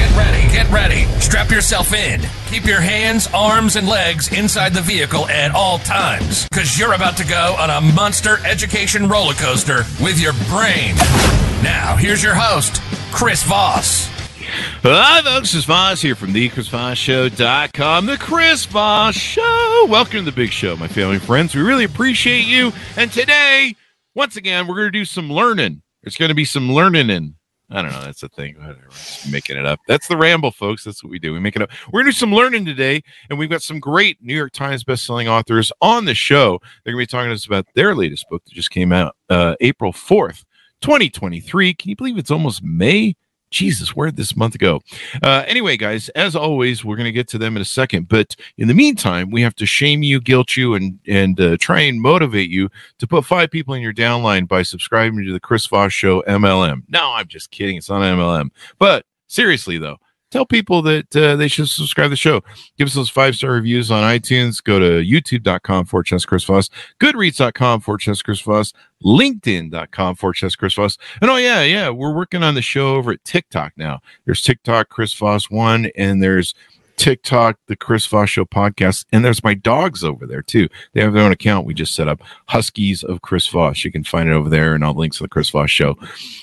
Get ready, get ready. Strap yourself in. Keep your hands, arms, and legs inside the vehicle at all times, because you're about to go on a monster education roller coaster with your brain. Now, here's your host, Chris Voss. Hi, folks. It's Voss here from the ChrisVossShow.com. The Chris Voss Show. Welcome to the big show, my family and friends. We really appreciate you. And today, once again, we're going to do some learning. There's going to be some learning in I don't know. That's the thing. Whatever. Making it up. That's the ramble, folks. That's what we do. We make it up. We're gonna do some learning today, and we've got some great New York Times best-selling authors on the show. They're gonna be talking to us about their latest book that just came out uh, April fourth, 2023. Can you believe it's almost May? Jesus, where did this month go? Uh, anyway, guys, as always, we're going to get to them in a second. But in the meantime, we have to shame you, guilt you, and and uh, try and motivate you to put five people in your downline by subscribing to the Chris Voss Show MLM. No, I'm just kidding. It's not MLM. But seriously, though, tell people that uh, they should subscribe to the show. Give us those five star reviews on iTunes. Go to youtube.com for Chess Chris Voss, goodreads.com for Chess Chris Voss, linkedin.com for Chess Chris Voss. And oh, yeah, yeah, we're working on the show over at TikTok now. There's TikTok Chris Voss 1, and there's TikTok, the Chris Voss Show podcast, and there's my dogs over there too. They have their own account we just set up, Huskies of Chris Voss. You can find it over there, and all the links to the Chris Voss Show.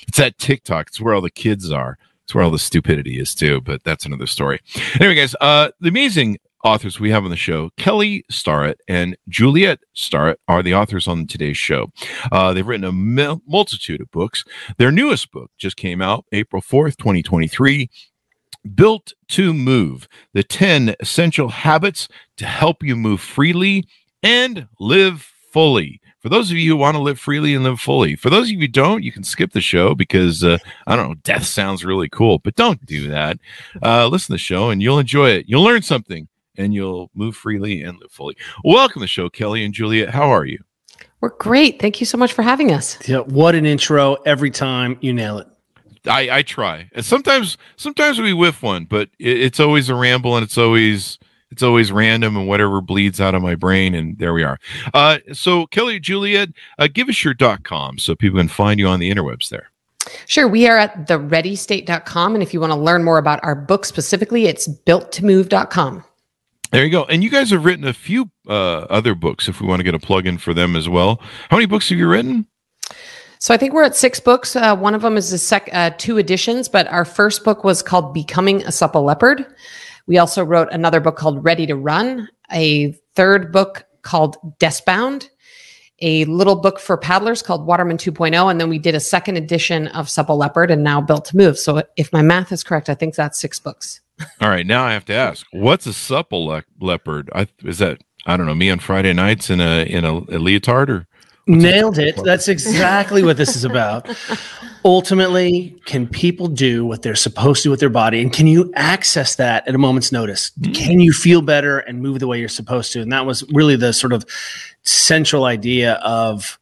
It's at TikTok. It's where all the kids are. It's where all the stupidity is too, but that's another story. Anyway, guys, uh, the amazing authors we have on the show, Kelly Starrett and Juliet Starrett, are the authors on today's show. Uh, they've written a mul- multitude of books. Their newest book just came out April 4th, 2023. Built to Move The 10 Essential Habits to Help You Move Freely and Live Fully for those of you who want to live freely and live fully. For those of you who don't, you can skip the show because uh, I don't know, death sounds really cool, but don't do that. Uh, listen to the show and you'll enjoy it. You'll learn something and you'll move freely and live fully. Welcome to the show, Kelly and Juliet. How are you? We're great. Thank you so much for having us. Yeah, what an intro! Every time you nail it. I, I try. And sometimes sometimes we whiff one, but it, it's always a ramble and it's always it's always random and whatever bleeds out of my brain and there we are uh, so kelly juliet uh, give us your dot com so people can find you on the interwebs there Sure. We are at thereadystate.com. And if you want to learn more about our book specifically, it's builttomove.com. there you go and you guys have written a few uh, other books if we want to get a plug in for them as well how many books have you written So I think we're at six books. Uh, one of them is a sec- uh, two editions, but our first book was called Becoming a Supple Leopard. We also wrote another book called Ready to Run, a third book called Deskbound, a little book for paddlers called Waterman 2.0, and then we did a second edition of Supple Leopard and now Built to Move. So if my math is correct, I think that's six books. all right now i have to ask what's a supple le- leopard I, is that i don't know me on friday nights in a in a, a leotard or Nailed it. That's exactly what this is about. Ultimately, can people do what they're supposed to with their body? And can you access that at a moment's notice? Mm. Can you feel better and move the way you're supposed to? And that was really the sort of central idea of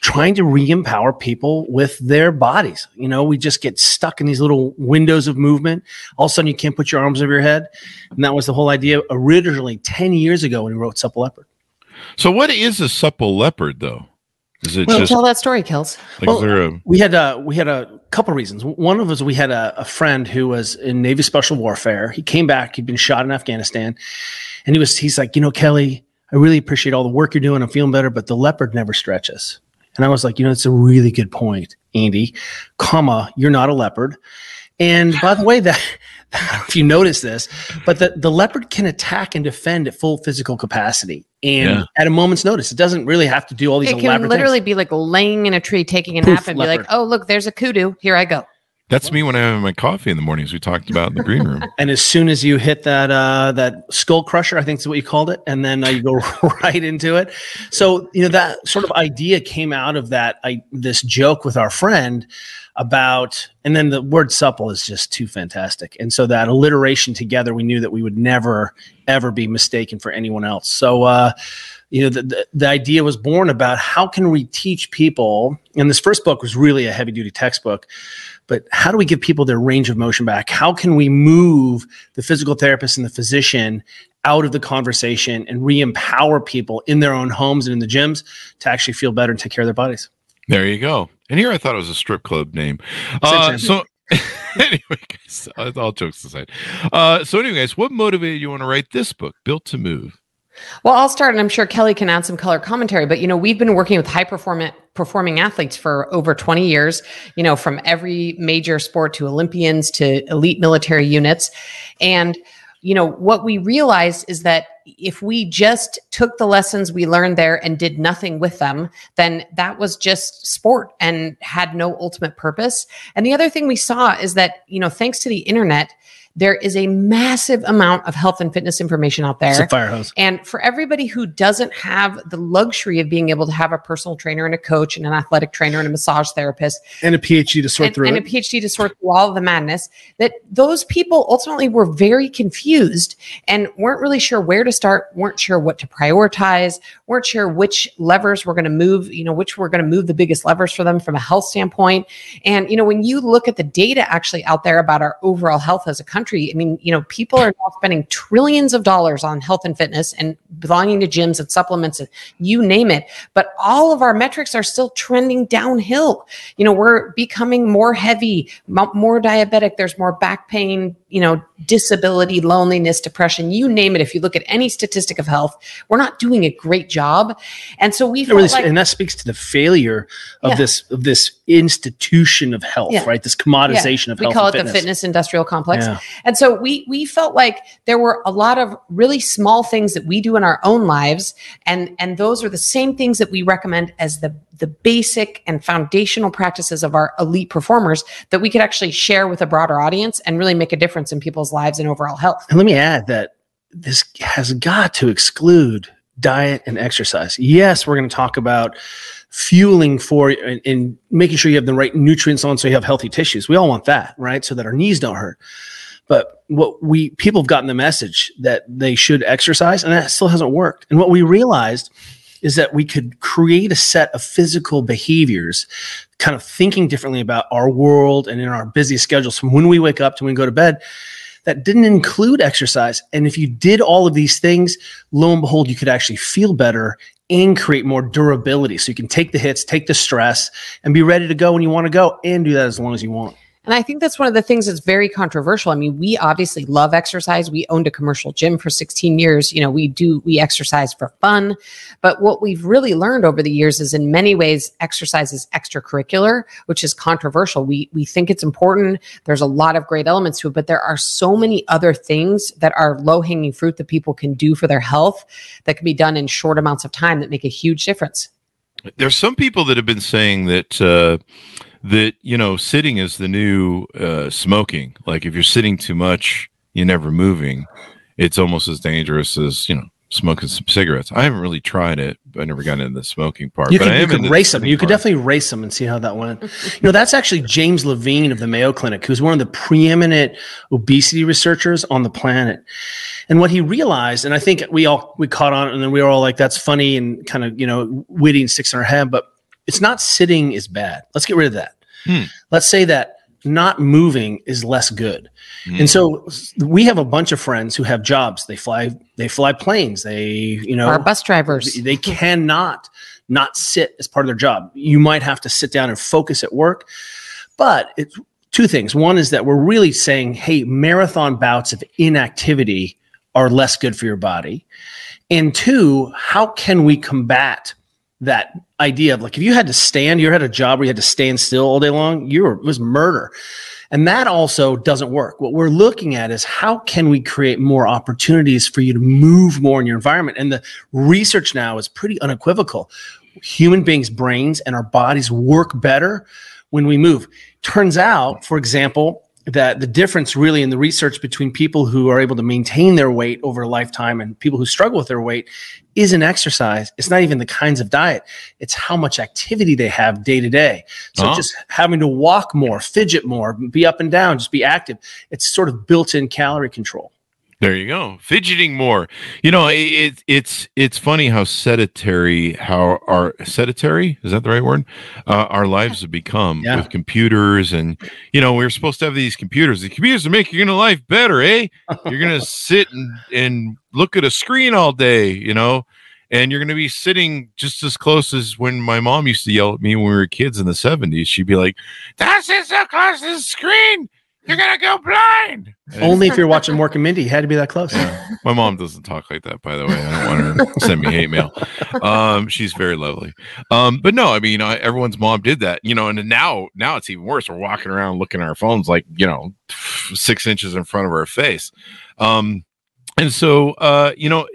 trying to re-empower people with their bodies. You know, we just get stuck in these little windows of movement. All of a sudden you can't put your arms over your head. And that was the whole idea originally 10 years ago when we wrote Supple Leopard. so what is a supple leopard though is it Well, just tell that story, Kels. like Well, a We had a we had a couple reasons. One of us we had a, a friend who was in Navy Special Warfare. He came back. He'd been shot in Afghanistan, and he was he's like, you know, Kelly, I really appreciate all the work you're doing. I'm feeling better, but the leopard never stretches. And I was like, you know, it's a really good point, Andy. Comma, you're not a leopard. And by the way, that I don't know if you notice this, but the, the leopard can attack and defend at full physical capacity and Yeah. at a moment's notice. It doesn't really have to do all these It can elaborate literally things. be like laying in a tree, taking a Poof, nap, and be like, oh, look, there's a kudu. Here I go. That's me when I have my coffee in the mornings. We talked about in the green room. And as soon as you hit that uh, that skull crusher, I think is what you called it, and then uh, you go right into it. So you know that sort of idea came out of that I, this joke with our friend about, and then the word supple is just too fantastic. And so that alliteration together, we knew that we would never ever be mistaken for anyone else. So uh, you know, the, the, the idea was born about how can we teach people, and this first book was really a heavy duty textbook, but how do we give people their range of motion back? How can we move the physical therapist and the physician out of the conversation and re empower people in their own homes and in the gyms to actually feel better and take care of their bodies? There you go. And here I thought it was a strip club name. Uh, so anyway, guys, all jokes aside. Uh, so anyway, guys, what motivated you want to write this book, Built to Move? Well, I'll start, and I'm sure Kelly can add some color commentary. But you know, we've been working with high performant performing athletes for over 20 years. You know, from every major sport to Olympians to elite military units, and you know what we realized is that if we just took the lessons we learned there and did nothing with them, then that was just sport and had no ultimate purpose. And the other thing we saw is that, you know, thanks to the internet, there is a massive amount of health and fitness information out there. It's a fire hose. And for everybody who doesn't have the luxury of being able to have a personal trainer and a coach and an athletic trainer and a massage therapist and a PhD to sort and, through and it. a PhD to sort through all of the madness, that those people ultimately were very confused and weren't really sure where to start, weren't sure what to prioritize, weren't sure which levers were going to move, you know, which were going to move the biggest levers for them from a health standpoint. And, you know, when you look at the data actually out there about our overall health as a country, I mean, you know, people are now spending trillions of dollars on health and fitness and belonging to gyms and supplements and you name it. But all of our metrics are still trending downhill. You know, we're becoming more heavy, more diabetic. There's more back pain, you know, disability, loneliness, depression, you name it. If you look at any statistic of health, we're not doing a great job. And so we felt really- like, and that speaks to the failure of Yeah. this of this institution of health, Yeah. right? This commodization of we health. call it and the fitness industrial complex Yeah. And so we we felt like there were a lot of really small things that we do in our own lives and and those are the same things that we recommend as the the basic and foundational practices of our elite performers that we could actually share with a broader audience and really make a difference in people's lives and overall health And let me add that this has got to exclude diet and exercise. Yes, we're going to talk about fueling for and, and making sure you have the right nutrients on so you have healthy tissues. We all want that, right? So that our knees don't hurt. But what we people have gotten the message that they should exercise, and that still hasn't worked. And what we realized is that we could create a set of physical behaviors, kind of thinking differently about our world and in our busy schedules from when we wake up to when we go to bed that didn't include exercise. And if you did all of these things, lo and behold, you could actually feel better and create more durability. So you can take the hits, take the stress, and be ready to go when you want to go and do that as long as you want. And I think that's one of the things that's very controversial. I mean, we obviously love exercise. We owned a commercial gym for 16 years. You know, we do, we exercise for fun. But what we've really learned over the years is in many ways, exercise is extracurricular, which is controversial. We, we think it's important. There's a lot of great elements to it, but there are so many other things that are low hanging fruit that people can do for their health that can be done in short amounts of time that make a huge difference. There's some people that have been saying that uh, that you know sitting is the new uh, smoking. Like if you're sitting too much, you're never moving. It's almost as dangerous as you know smoking some cigarettes. I haven't really tried it. I never got into the smoking part. You but you am could race them. You could part. definitely race them and see how that went. You know, that's actually James Levine of the Mayo Clinic, who's one of the preeminent obesity researchers on the planet. And what he realized, and I think we all we caught on, and then we were all like, "That's funny," and kind of you know witty and sticks in our head. But it's not sitting is bad. Let's get rid of that. Hmm. Let's say that not moving is less good. Hmm. And so we have a bunch of friends who have jobs. They fly they fly planes. They you know are bus drivers. they cannot not sit as part of their job. You might have to sit down and focus at work. But it's two things. One is that we're really saying, hey, marathon bouts of inactivity are less good for your body. And two, how can we combat that idea of like if you had to stand, you had a job where you had to stand still all day long, you were it was murder. And that also doesn't work. What we're looking at is how can we create more opportunities for you to move more in your environment? And the research now is pretty unequivocal. Human beings' brains and our bodies work better when we move. Turns out, for example, that the difference really in the research between people who are able to maintain their weight over a lifetime and people who struggle with their weight isn't exercise. It's not even the kinds of diet. It's how much activity they have day to day. So Oh. just having to walk more, fidget more, be up and down, just be active. It's sort of built in calorie control. There you go. Fidgeting more. You know, it, it, it's it's funny how sedentary how our sedentary is that the right word? Uh, our lives have become Yeah. with computers, and you know we're supposed to have these computers. The computers are making your life better, eh? You're gonna sit and and look at a screen all day, you know, and you're gonna be sitting just as close as when my mom used to yell at me when we were kids in the '70s. She'd be like, "That's it so close to the screen." You're gonna go blind. Only if you're watching Mork and Mindy, you had to be that close. yeah. My mom doesn't talk like that, by the way. I don't want her to send me hate mail. Um, she's very lovely. Um, but no, I mean, I, everyone's mom did that, you know, and now, now it's even worse. We're walking around looking at our phones like, you know, six inches in front of our face. Um, and so, uh, you know,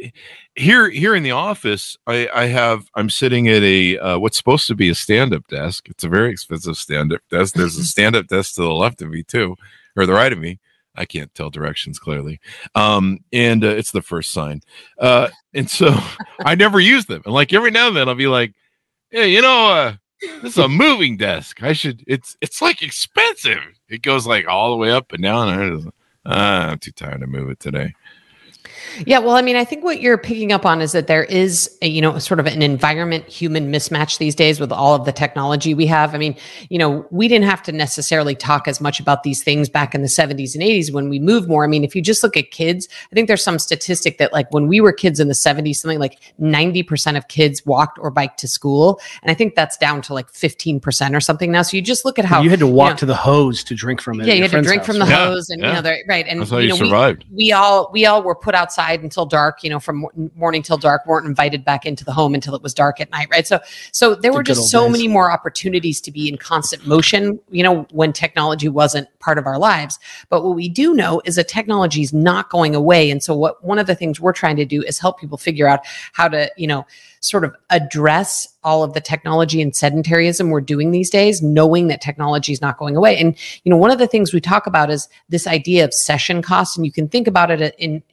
here, here in the office, I, I have, I'm sitting at a, uh, what's supposed to be a stand-up desk. It's a very expensive stand-up desk. There's a stand-up desk to the left of me too, or the right of me. I can't tell directions clearly. Um, and uh, it's the first sign. Uh, and so I never use them. And like every now and then I'll be like, hey, you know, uh, this is a moving desk. I should, it's, it's like expensive. It goes like all the way up and down. And I just, uh, I'm too tired to move it today. Yeah, well, I mean, I think what you're picking up on is that there is, a, you know, sort of an environment human mismatch these days with all of the technology we have. I mean, you know, we didn't have to necessarily talk as much about these things back in the 70s and 80s when we moved more. I mean, if you just look at kids, I think there's some statistic that like when we were kids in the 70s, something like 90% of kids walked or biked to school. And I think that's down to like 15% or something now. So you just look at how you had to walk know, to the hose to drink from it. yeah, you had to drink house, from the right? Yeah, hose, and yeah. you know, right? And That's how you you know, we, we all we all were put outside until dark. You know, from morning till dark, weren't invited back into the home until it was dark at night, right? So, so there The were just so days. many more opportunities to be in constant motion. You know, when technology wasn't part of our lives. But what we do know is that technology is not going away, and so what one of the things we're trying to do is help people figure out how to, you know, sort of address all of the technology and sedentarism we're doing these days, knowing that technology is not going away. And you know, one of the things we talk about is this idea of session cost, and you can think about it in.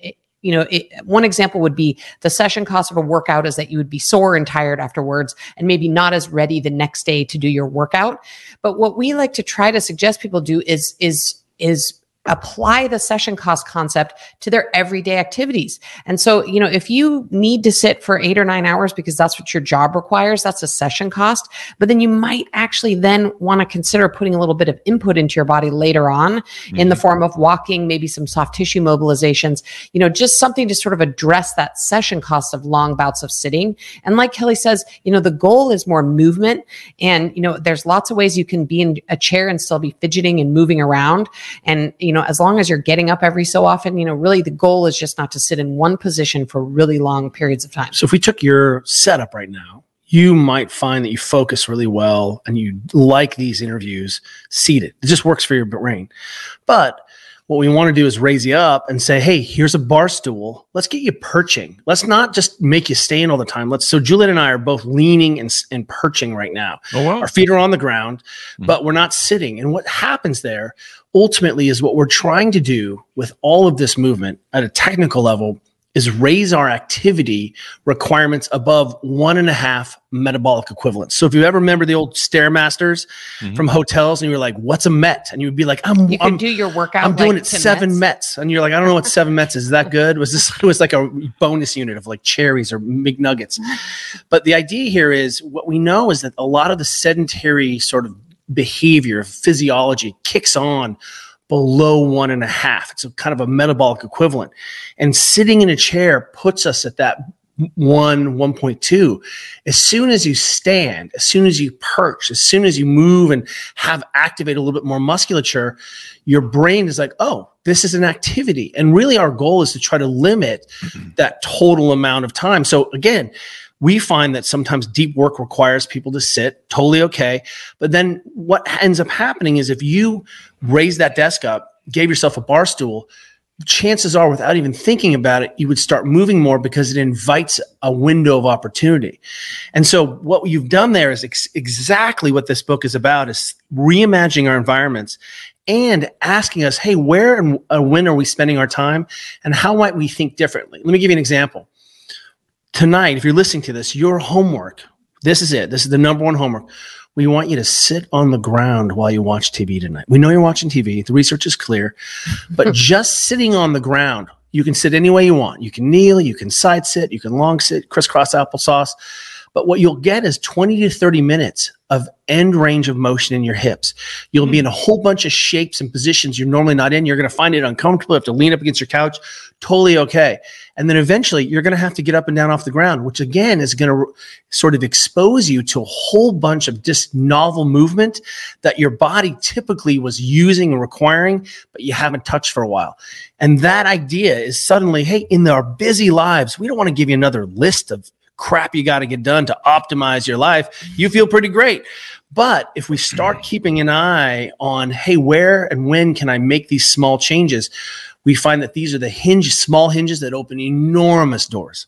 You know, it, one example would be the session cost of a workout is that you would be sore and tired afterwards and maybe not as ready the next day to do your workout. But what we like to try to suggest people do is, is, is apply the session cost concept to their everyday activities. And so, you know, if you need to sit for eight or nine hours because that's what your job requires, that's a session cost. But then you might actually then want to consider putting a little bit of input into your body later on in the mm-hmm. form of walking, maybe some soft tissue mobilizations, you know, just something to sort of address that session cost of long bouts of sitting. And like Kelly says, you know, the goal is more movement. And, you know, there's lots of ways you can be in a chair and still be fidgeting and moving around. And, you know, as long as you're getting up every so often, you know, really the goal is just not to sit in one position for really long periods of time. So if we took your setup right now, you might find that you focus really well and you like these interviews seated. It just works for your brain. But what we want to do is raise you up and say, hey, here's a bar stool. Let's get you perching. Let's not just make you stand all the time. Let's. So Juliet and I are both leaning and, and perching right now. Oh, wow. Our feet are on the ground, Mhm. but we're not sitting. And what happens there ultimately is what we're trying to do with all of this movement at a technical level is raise our activity requirements above one and a half metabolic equivalents. So if you ever remember the old stairmasters Mhm. from hotels and you were like, what's a met? And you would be like, I'm, You I'm do your workout. I'm doing like it seven Mets. Mets. And you're like, I don't know what seven Mets is. Is that good? Was this it was like a bonus unit of like cherries or McNuggets? But the idea here is what we know is that a lot of the sedentary sort of behavior, physiology kicks on below one and a half. It's a kind of a metabolic equivalent. And sitting in a chair puts us at that one, 1.2. As soon as you stand, as soon as you perch, as soon as you move and have activate a little bit more musculature, your brain is like, oh, this is an activity. And really, our goal is to try to limit mm-hmm. that total amount of time. So, again, we find that sometimes deep work requires people to sit, totally okay. But then what ends up happening is if you raise that desk up, gave yourself a bar stool, chances are, without even thinking about it, you would start moving more because it invites a window of opportunity. And so, what you've done there is ex- exactly what this book is about: is reimagining our environments and asking us, "Hey, where and uh, when are we spending our time, and how might we think differently?" Let me give you an example. Tonight, if you're listening to this, your homework. This is it. This is the number one homework. We want you to sit on the ground while you watch TV tonight. We know you're watching TV. The research is clear, but just sitting on the ground You can sit any way you want. You can kneel, you can side sit, you can long sit, crisscross applesauce. But what you'll get is 20 to 30 minutes of end range of motion in your hips. You'll be in a whole bunch of shapes and positions you're normally not in. You're going to find it uncomfortable. You have to lean up against your couch. Totally okay. And then eventually you're going to have to get up and down off the ground, which again is going to sort of expose you to a whole bunch of just novel movement that your body typically was using and requiring, but you haven't touched for a while. And that idea is suddenly, hey, in our busy lives, we don't want to give you another list of crap you got to get done to optimize your life, you feel pretty great. But if we start keeping an eye on, hey, where and when can I make these small changes? We find that these are the hinge, small hinges that open enormous doors.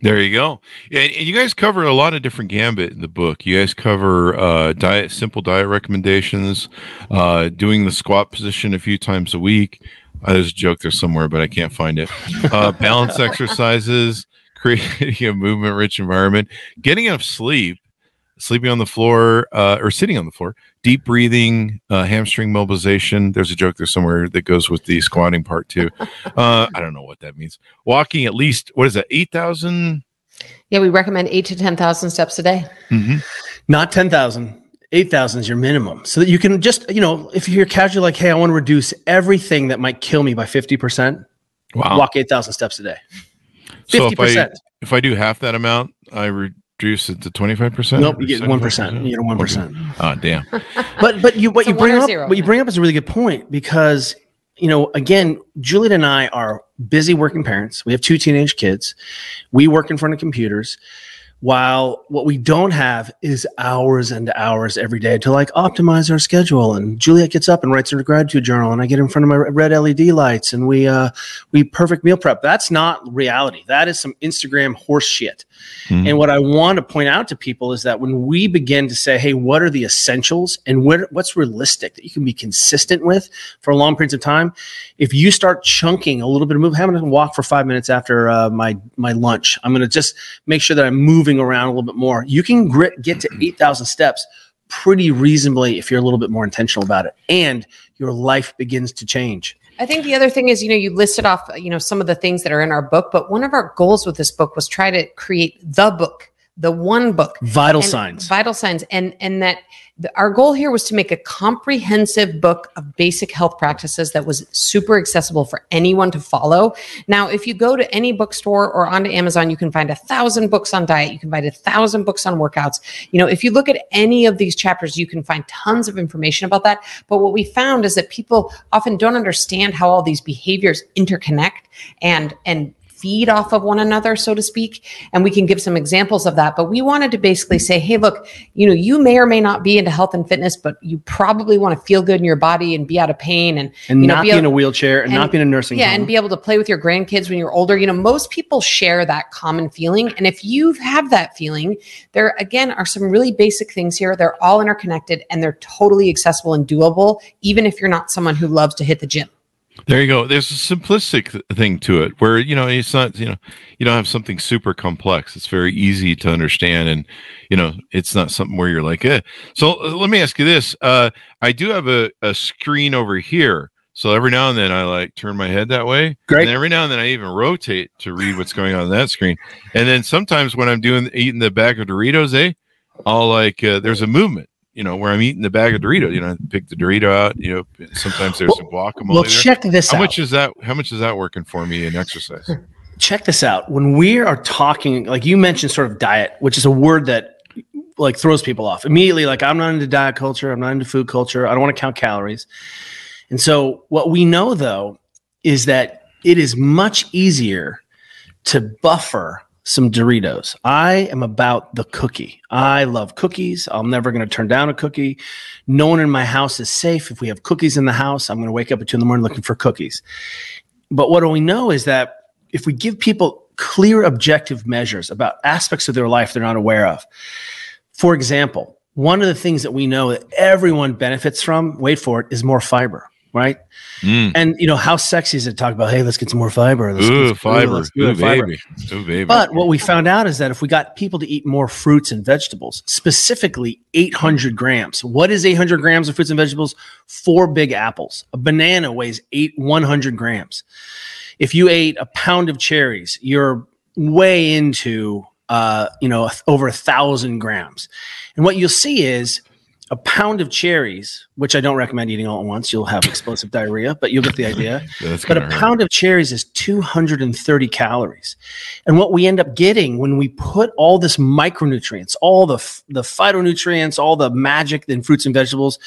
There you go. And, and you guys cover a lot of different gambit in the book. You guys cover uh, diet, simple diet recommendations, uh, doing the squat position a few times a week. Uh, there's a joke there somewhere, but I can't find it. Uh, balance exercises, creating a movement rich environment, getting enough sleep, sleeping on the floor uh, or sitting on the floor, deep breathing, uh, hamstring mobilization. There's a joke there somewhere that goes with the squatting part too. Uh, I don't know what that means. Walking at least, what is that, 8,000? Yeah, we recommend eight to 10,000 steps a day. Mm-hmm. Not 10,000. 8,000 is your minimum. So that you can just, you know, if you're casual, like, hey, I want to reduce everything that might kill me by 50%, Wow. walk 8,000 steps a day. So if I, 50%. if I do half that amount, I reduce it to 25%? Nope, you get 1%. You get 1%. Oh, ah, damn. but but you what So you bring up zero. what you bring up is a really good point because you know again Juliet and I are busy working parents. We have two teenage kids. We work in front of computers. While what we don't have is hours and hours every day to like optimize our schedule. And Juliet gets up and writes her gratitude journal, and I get in front of my red LED lights, and we uh we perfect meal prep. That's not reality. That is some Instagram horse shit. Mhm. And what I want to point out to people is that when we begin to say, hey, what are the essentials and what, what's realistic that you can be consistent with for long periods of time? If you start chunking a little bit of move, I'm going to walk for five minutes after uh, my, my lunch. I'm going to just make sure that I'm moving around a little bit more. You can get to 8,000 steps pretty reasonably if you're a little bit more intentional about it. And your life begins to change. I think the other thing is, you know, you listed off, you know, some of the things that are in our book, but one of our goals with this book was try to create the book, the one book. Vital and signs. vital signs. And and that the, our goal here was to make a comprehensive book of basic health practices that was super accessible for anyone to follow. Now if you go to any bookstore or onto amazon you can find a thousand books on diet. You can find a thousand books on workouts. You know if you look at any of these chapters you can find tons of information about that. But what we found is that people often don't understand how all these behaviors interconnect and and feed off of one another, so to speak. And we can give some examples of that. But we wanted to basically say, hey, look, you know, you may or may not be into health and fitness, but you probably want to feel good in your body and be out of pain and, and you know, not be be in a wheelchair and, not be in a nursing yeah, home. and be able to play with your grandkids when you're older. You know, most people share that common feeling. And if you have that feeling, there again are some really basic things here. They're all interconnected and they're totally accessible and doable, even if you're not someone who loves to hit the gym. There you go. There's a simplistic thing to it where, you know, it's not, you know, you don't have something super complex. It's very easy to understand. And, you know, it's not something where you're like, eh. So uh, let me ask you this. Uh, I do have a, a screen over here. So every now and then I like turn my head that way. Great. And every now and then I even rotate to read what's going on on that screen. And then sometimes when I'm doing eating the bag of Doritos, eh, I'll like, uh, there's a movement. You know, where I'm eating the bag of Doritos, you know, I pick the Dorito out. You know, sometimes there's some guacamole. well, there. check this How out. much is that? How much is that working for me in exercise? check this out. When we are talking, like you mentioned, sort of diet, which is a word that like throws people off immediately. Like I'm not into diet culture. I'm not into food culture. I don't want to count calories. And so what we know though is that it is much easier to buffer some Doritos. I am about the cookie. I love cookies. I'm never going to turn down a cookie. No one in my house is safe. If we have cookies in the house, I'm going to wake up at two in the morning looking for cookies. But what do we know is that if we give people clear objective measures about aspects of their life they're not aware of, for example, one of the things that we know that everyone benefits from, wait for it, is more fiber. Right? Mm. And you know how sexy is it to talk about? Hey, let's get some more fiber. Let's get Ooh, some- fiber. let's Ooh, fiber. baby. Ooh, baby. But what we found out is that if we got people to eat more fruits and vegetables, specifically 800 grams, what is 800 grams of fruits and vegetables? Four big apples. A banana weighs eight 100 grams. If you ate a pound of cherries, you're way into uh, you know over a thousand grams. And what you'll see is a pound of cherries, which I don't recommend eating all at once. You'll have explosive diarrhea, but you'll get the idea. But a hurt. pound of cherries is 230 calories. And what we end up getting when we put all this micronutrients, all the the phytonutrients, all the magic in fruits and vegetables,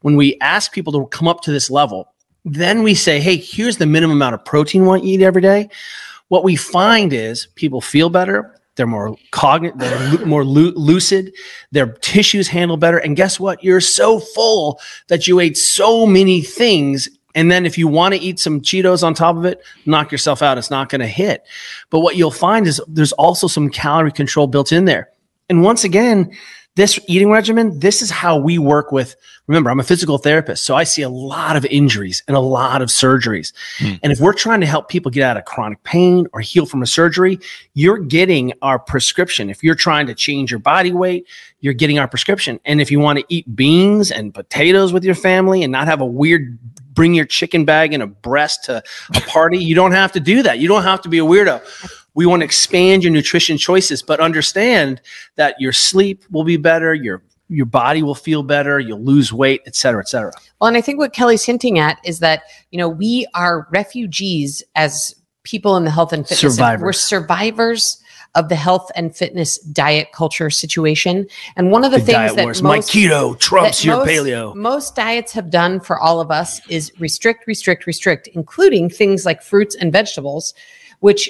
when we ask people to come up to this level, then we say, "Hey, here's the minimum amount of protein you want to eat every day." What we find is people feel better, they're more cognitive, they're more lu- lucid, their tissues handle better, and guess what? You're so full that you ate so many things and then if you want to eat some Cheetos on top of it, knock yourself out. It's not going to hit. But what you'll find is there's also some calorie control built in there. And once again, this eating regimen, this is how we work with. Remember, I'm a physical therapist, so I see a lot of injuries and a lot of surgeries. Hmm. And if we're trying to help people get out of chronic pain or heal from a surgery, you're getting our prescription. If you're trying to change your body weight, you're getting our prescription. And if you want to eat beans and potatoes with your family and not have a weird bring your chicken bag and a breast to a party, you don't have to do that. You don't have to be a weirdo. We want to expand your nutrition choices, but understand that your sleep will be better, your your body will feel better, you'll lose weight, et cetera, et cetera. Well, and I think what Kelly's hinting at is that, you know, we are refugees as people in the health and fitness. Survivors. We're survivors of the health and fitness diet culture situation. And one of the, The things that wars. My keto trumps your most, paleo. Most diets have done for all of us is restrict, restrict, restrict, including things like fruits and vegetables, which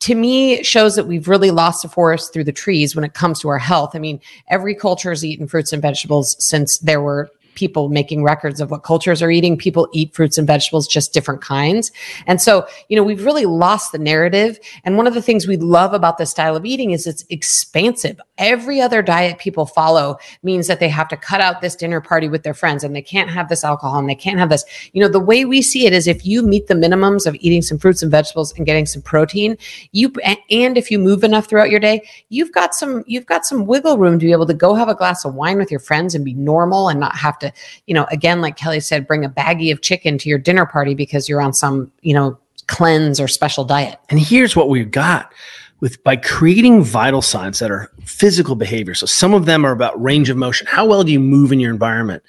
to me it shows that we've really lost the forest through the trees when it comes to our health. I mean, every culture has eaten fruits and vegetables since there were people making records of what cultures are eating. People eat fruits and vegetables, just different kinds. And so, you know, we've really lost the narrative. And one of the things we love about this style of eating is it's expansive. Every other diet people follow means that they have to cut out this dinner party with their friends and they can't have this alcohol and they can't have this. You know, the way we see it is if you meet the minimums of eating some fruits and vegetables and getting some protein, you and if you move enough throughout your day, you've got some you've got some wiggle room to be able to go have a glass of wine with your friends and be normal and not have to, you know, again like Kelly said, bring a baggie of chicken to your dinner party because you're on some, you know, cleanse or special diet. And here's what we've got with by creating vital signs that are physical behavior. So some of them are about range of motion. How well do you move in your environment?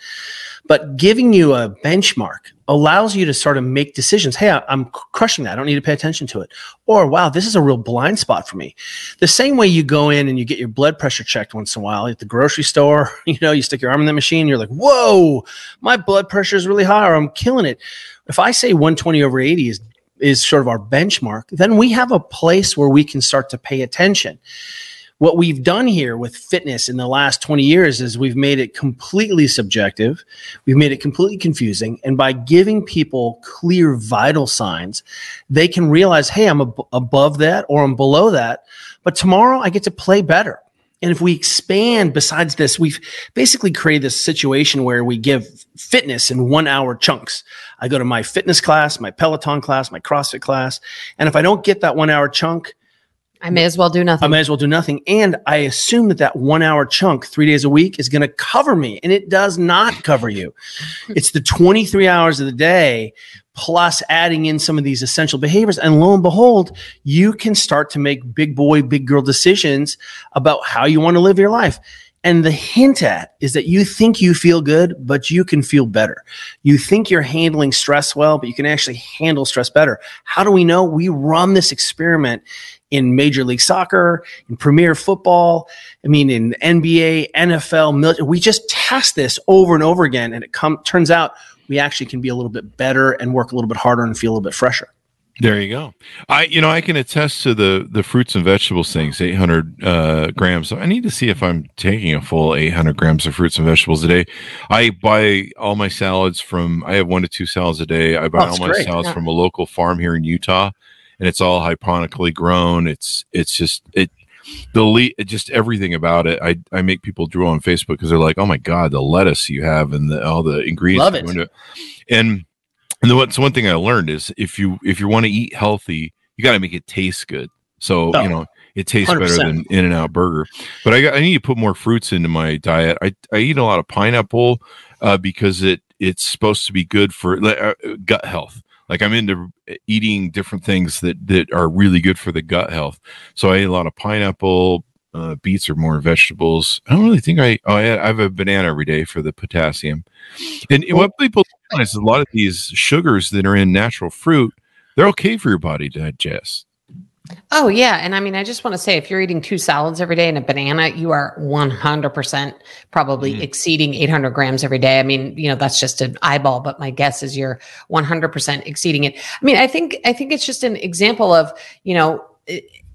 But giving you a benchmark allows you to sort of make decisions. Hey, I- I'm crushing that. I don't need to pay attention to it. Or, wow, this is a real blind spot for me. The same way you go in and you get your blood pressure checked once in a while at the grocery store, you know, you stick your arm in the machine, you're like, whoa, my blood pressure is really high or I'm killing it. If I say 120 over 80 is is sort of our benchmark, then we have a place where we can start to pay attention. What we've done here with fitness in the last 20 years is we've made it completely subjective. We've made it completely confusing. And by giving people clear vital signs, they can realize, hey, I'm ab- above that or I'm below that. But tomorrow I get to play better. And if we expand besides this, we've basically created this situation where we give fitness in one hour chunks. I go to my fitness class, my Peloton class, my CrossFit class. And if I don't get that one hour chunk, I may as well do nothing. I may as well do nothing. And I assume that that one hour chunk, three days a week, is going to cover me. And it does not cover you. it's the 23 hours of the day plus adding in some of these essential behaviors. And lo and behold, you can start to make big boy, big girl decisions about how you want to live your life. And the hint at is that you think you feel good, but you can feel better. You think you're handling stress well, but you can actually handle stress better. How do we know? We run this experiment in Major League Soccer, in Premier Football, I mean, in NBA, NFL, military. We just test this over and over again, and it come, turns out we actually can be a little bit better and work a little bit harder and feel a little bit fresher. There you go. I, you know, I can attest to the the fruits and vegetables things. Eight hundred uh, grams. I need to see if I'm taking a full eight hundred grams of fruits and vegetables a day. I buy all my salads from. I have one to two salads a day. I buy Oh, all my great. salads Yeah. from a local farm here in Utah, and it's all hydroponically grown. It's it's just it. The le- just everything about it. I I make people drool on Facebook because they're like, "Oh my god, the lettuce you have and the, all the ingredients." Love it. And And the one, so one thing I learned is if you if you want to eat healthy, you got to make it taste good. So Oh, you know it tastes 100%. better than In and Out Burger. But I got, I need to put more fruits into my diet. I I eat a lot of pineapple uh, because it it's supposed to be good for uh, gut health. Like I'm into eating different things that that are really good for the gut health. So I eat a lot of pineapple. Uh, beets are more vegetables. I don't really think I. Oh, I, I have a banana every day for the potassium. And what people realize is a lot of these sugars that are in natural fruit, they're okay for your body to digest. Oh yeah, and I mean, I just want to say, if you're eating two salads every day and a banana, you are 100% probably Mhm. exceeding 800 grams every day. I mean, you know, that's just an eyeball, but my guess is you're 100% exceeding it. I mean, I think I think it's just an example of you know.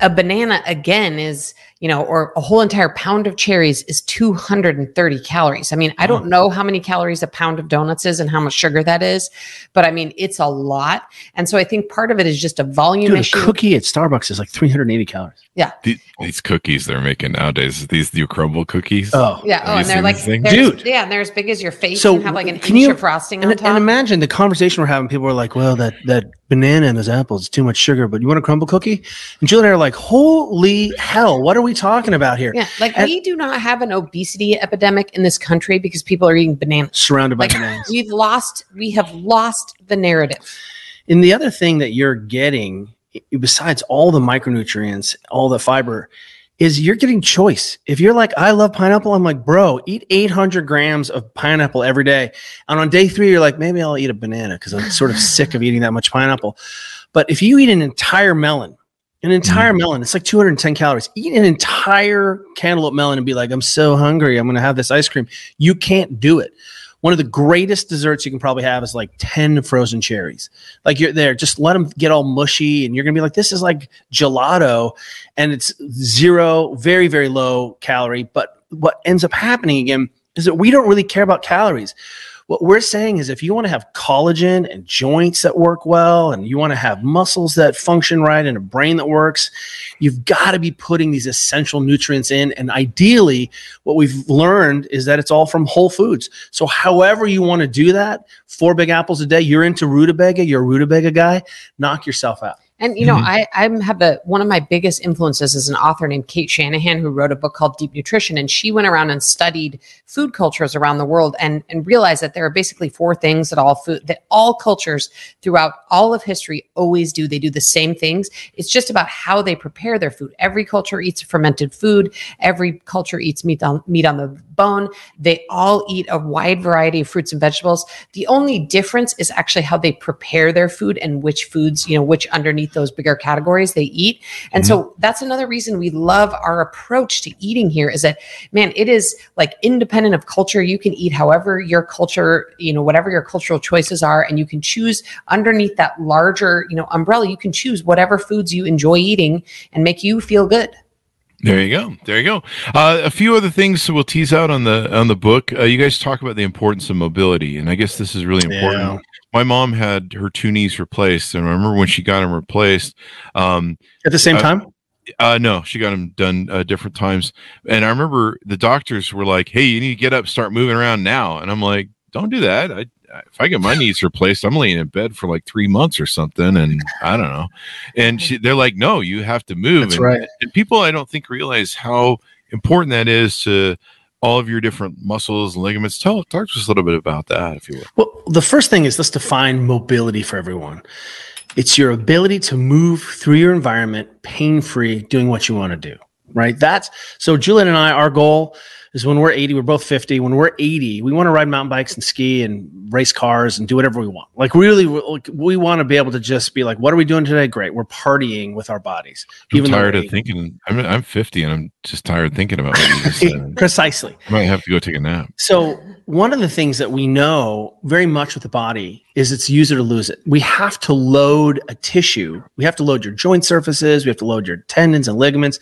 A banana again is, you know, or a whole entire pound of cherries is 230 calories. I mean, I don't know how many calories a pound of donuts is and how much sugar that is, but I mean, it's a lot. And so I think part of it is just a volume Dude, a cookie at Starbucks is like 380 calories. These, these cookies they're making nowadays, these new crumble cookies. Oh, Yeah. Oh, and they're like, they're- Dude. Yeah, and they're as big as your face. So, and have like an can inch you- of frosting and, on top. and imagine the conversation we're having. People are like, "Well, that that banana and those apples is too much sugar." But you want a crumble cookie? And Jill and I are like, "Holy hell! What are we talking about here?" yeah, like and- we do not have an obesity epidemic in this country because people are eating bananas. Surrounded by Like bananas. we've lost, we have lost the narrative. And the other thing that you're getting, besides all the micronutrients, all the fiber, is you're getting choice. If you're like, I love pineapple, I'm like, bro, eat 800 grams of pineapple every day. And on day three, you're like, maybe I'll eat a banana because I'm sort of sick of eating that much pineapple. But if you eat an entire melon, an mm-hmm. entire melon, it's like 210 calories. Eat an entire cantaloupe melon and be like, I'm so hungry. I'm going to have this ice cream. You can't do it. One of the greatest desserts you can probably have is like 10 frozen cherries. Like you're there, just let them get all mushy, and you're gonna be like, this is like gelato, and it's zero, very, very low calorie. But what ends up happening again is that we don't really care about calories. What we're saying is if you want to have collagen and joints that work well, and you want to have muscles that function right and a brain that works, you've got to be putting these essential nutrients in. And ideally, what we've learned is that it's all from whole foods. So, however you want to do that, four big apples a day, you're into rutabaga, you're a rutabaga guy, knock yourself out. And you know, Mhm. I I'm have a one of my biggest influences is an author named Cate Shanahan who wrote a book called Deep Nutrition, and she went around and studied food cultures around the world and and realized that there are basically four things that all food that all cultures throughout all of history always do. They do the same things. It's just about how they prepare their food. Every culture eats fermented food. Every culture eats meat on meat on the bone. They all eat a wide variety of fruits and vegetables. The only difference is actually how they prepare their food and which foods, you know, which underneath those bigger categories they eat. And so mm-hmm. that's another reason we love our approach to eating here is that, man, it is like independent of culture. You can eat however your culture, you know, whatever your cultural choices are, and you can choose underneath that larger, you know, umbrella, you can choose whatever foods you enjoy eating and make you feel good. There you go. There you go. Uh, a few other things we'll tease out on the on the book. Uh, you guys talk about the importance of mobility, and I guess this is really important. Yeah. My mom had her two knees replaced, and I remember when she got them replaced. Um, At the same Uh, time? uh, no, she got them done uh, different times, and I remember the doctors were like, "Hey, you need to get up, start moving around now," and I'm like, "Don't do that. I, if I get my knees replaced, I'm laying in bed for like three months or something, and I don't know." And she, they're like, "No, you have to move." That's and, right. and people I don't think realize how important that is to all of your different muscles and ligaments. Tell talk to us a little bit about that, if you will. Well, the first thing is let's define mobility for everyone. It's your ability to move through your environment pain free, doing what you want to do. Right. That's so Juliet and I, our goal is when we're 80, we're both 50. When we're 80, we want to ride mountain bikes and ski and race cars and do whatever we want. Like, really, we, like, we want to be able to just be like, what are we doing today? Great. We're partying with our bodies. I'm though tired of thinking. I'm I'm 50 and I'm just tired thinking about what you just said. Precisely. I might have to go take a nap. So one of the things that we know very much with the body is it's use it or lose it. We have to load a tissue. We have to load your joint surfaces. We have to load your tendons and ligaments.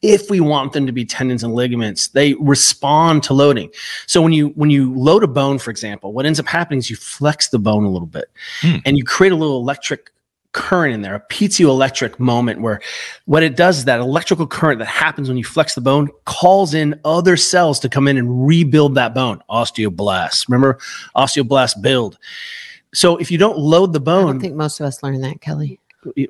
If we want them to be tendons and ligaments, they respond to loading. So when you when you load a bone, for example, what ends up happening is you flex the bone a little bit, Hmm. and you create a little electric current in there, a piezoelectric moment where what it does is that electrical current that happens when you flex the bone calls in other cells to come in and rebuild that bone. Osteoblasts. Remember osteoblasts build. So if you don't load the bone, I don't think most of us learn that, Kelly.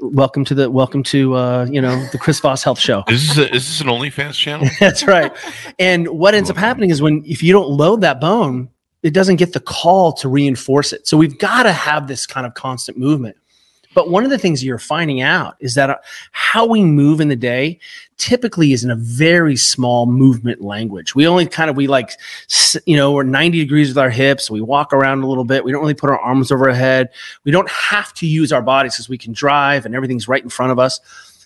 Welcome to the welcome to uh, you know the Chris Voss Health Show. Is this, a, is this an OnlyFans channel? That's right. And what ends up happening is when if you don't load that bone, it doesn't get the call to reinforce it. So we've got to have this kind of constant movement. But one of the things you're finding out is that uh, how we move in the day typically is in a very small movement language. We only kind of we like you know we're 90 degrees with our hips. We walk around a little bit. We don't really put our arms over our head. We don't have to use our bodies because we can drive and everything's right in front of us.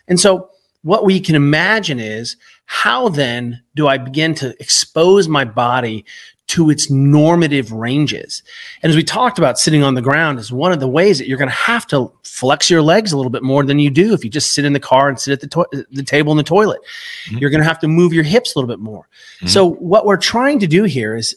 And so what we can imagine is how then do I begin to expose my body to its normative ranges? And as we talked about, sitting on the ground is one of the ways that you're going to have to flex your legs a little bit more than you do if you just sit in the car and sit at the, to- the table in the toilet. Mhm. You're going to have to move your hips a little bit more. Mhm. So, what we're trying to do here is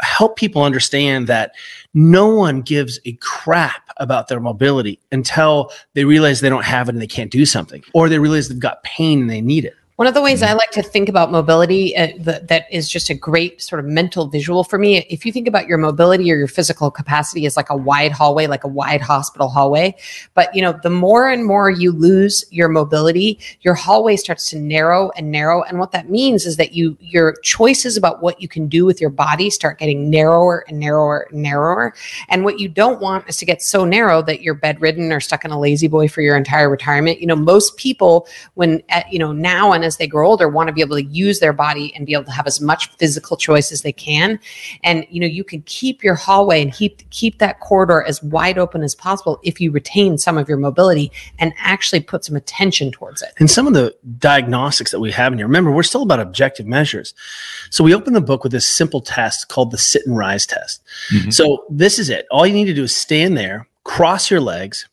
help people understand that no one gives a crap about their mobility until they realize they don't have it and they can't do something, or they realize they've got pain and they need it. One of the ways I like to think about mobility uh, th- that is just a great sort of mental visual for me. If you think about your mobility or your physical capacity as like a wide hallway, like a wide hospital hallway, but you know, the more and more you lose your mobility, your hallway starts to narrow and narrow. And what that means is that you your choices about what you can do with your body start getting narrower and narrower and narrower. And what you don't want is to get so narrow that you're bedridden or stuck in a lazy boy for your entire retirement. You know, most people when at, you know now and as they grow older want to be able to use their body and be able to have as much physical choice as they can and you know you can keep your hallway and keep keep that corridor as wide open as possible if you retain some of your mobility and actually put some attention towards it And some of the diagnostics that we have in here, remember, we're still about objective measures. So we open the book with this simple test called the sit and rise test. Mhm. So this is it. All you need to do is stand there, cross your legs,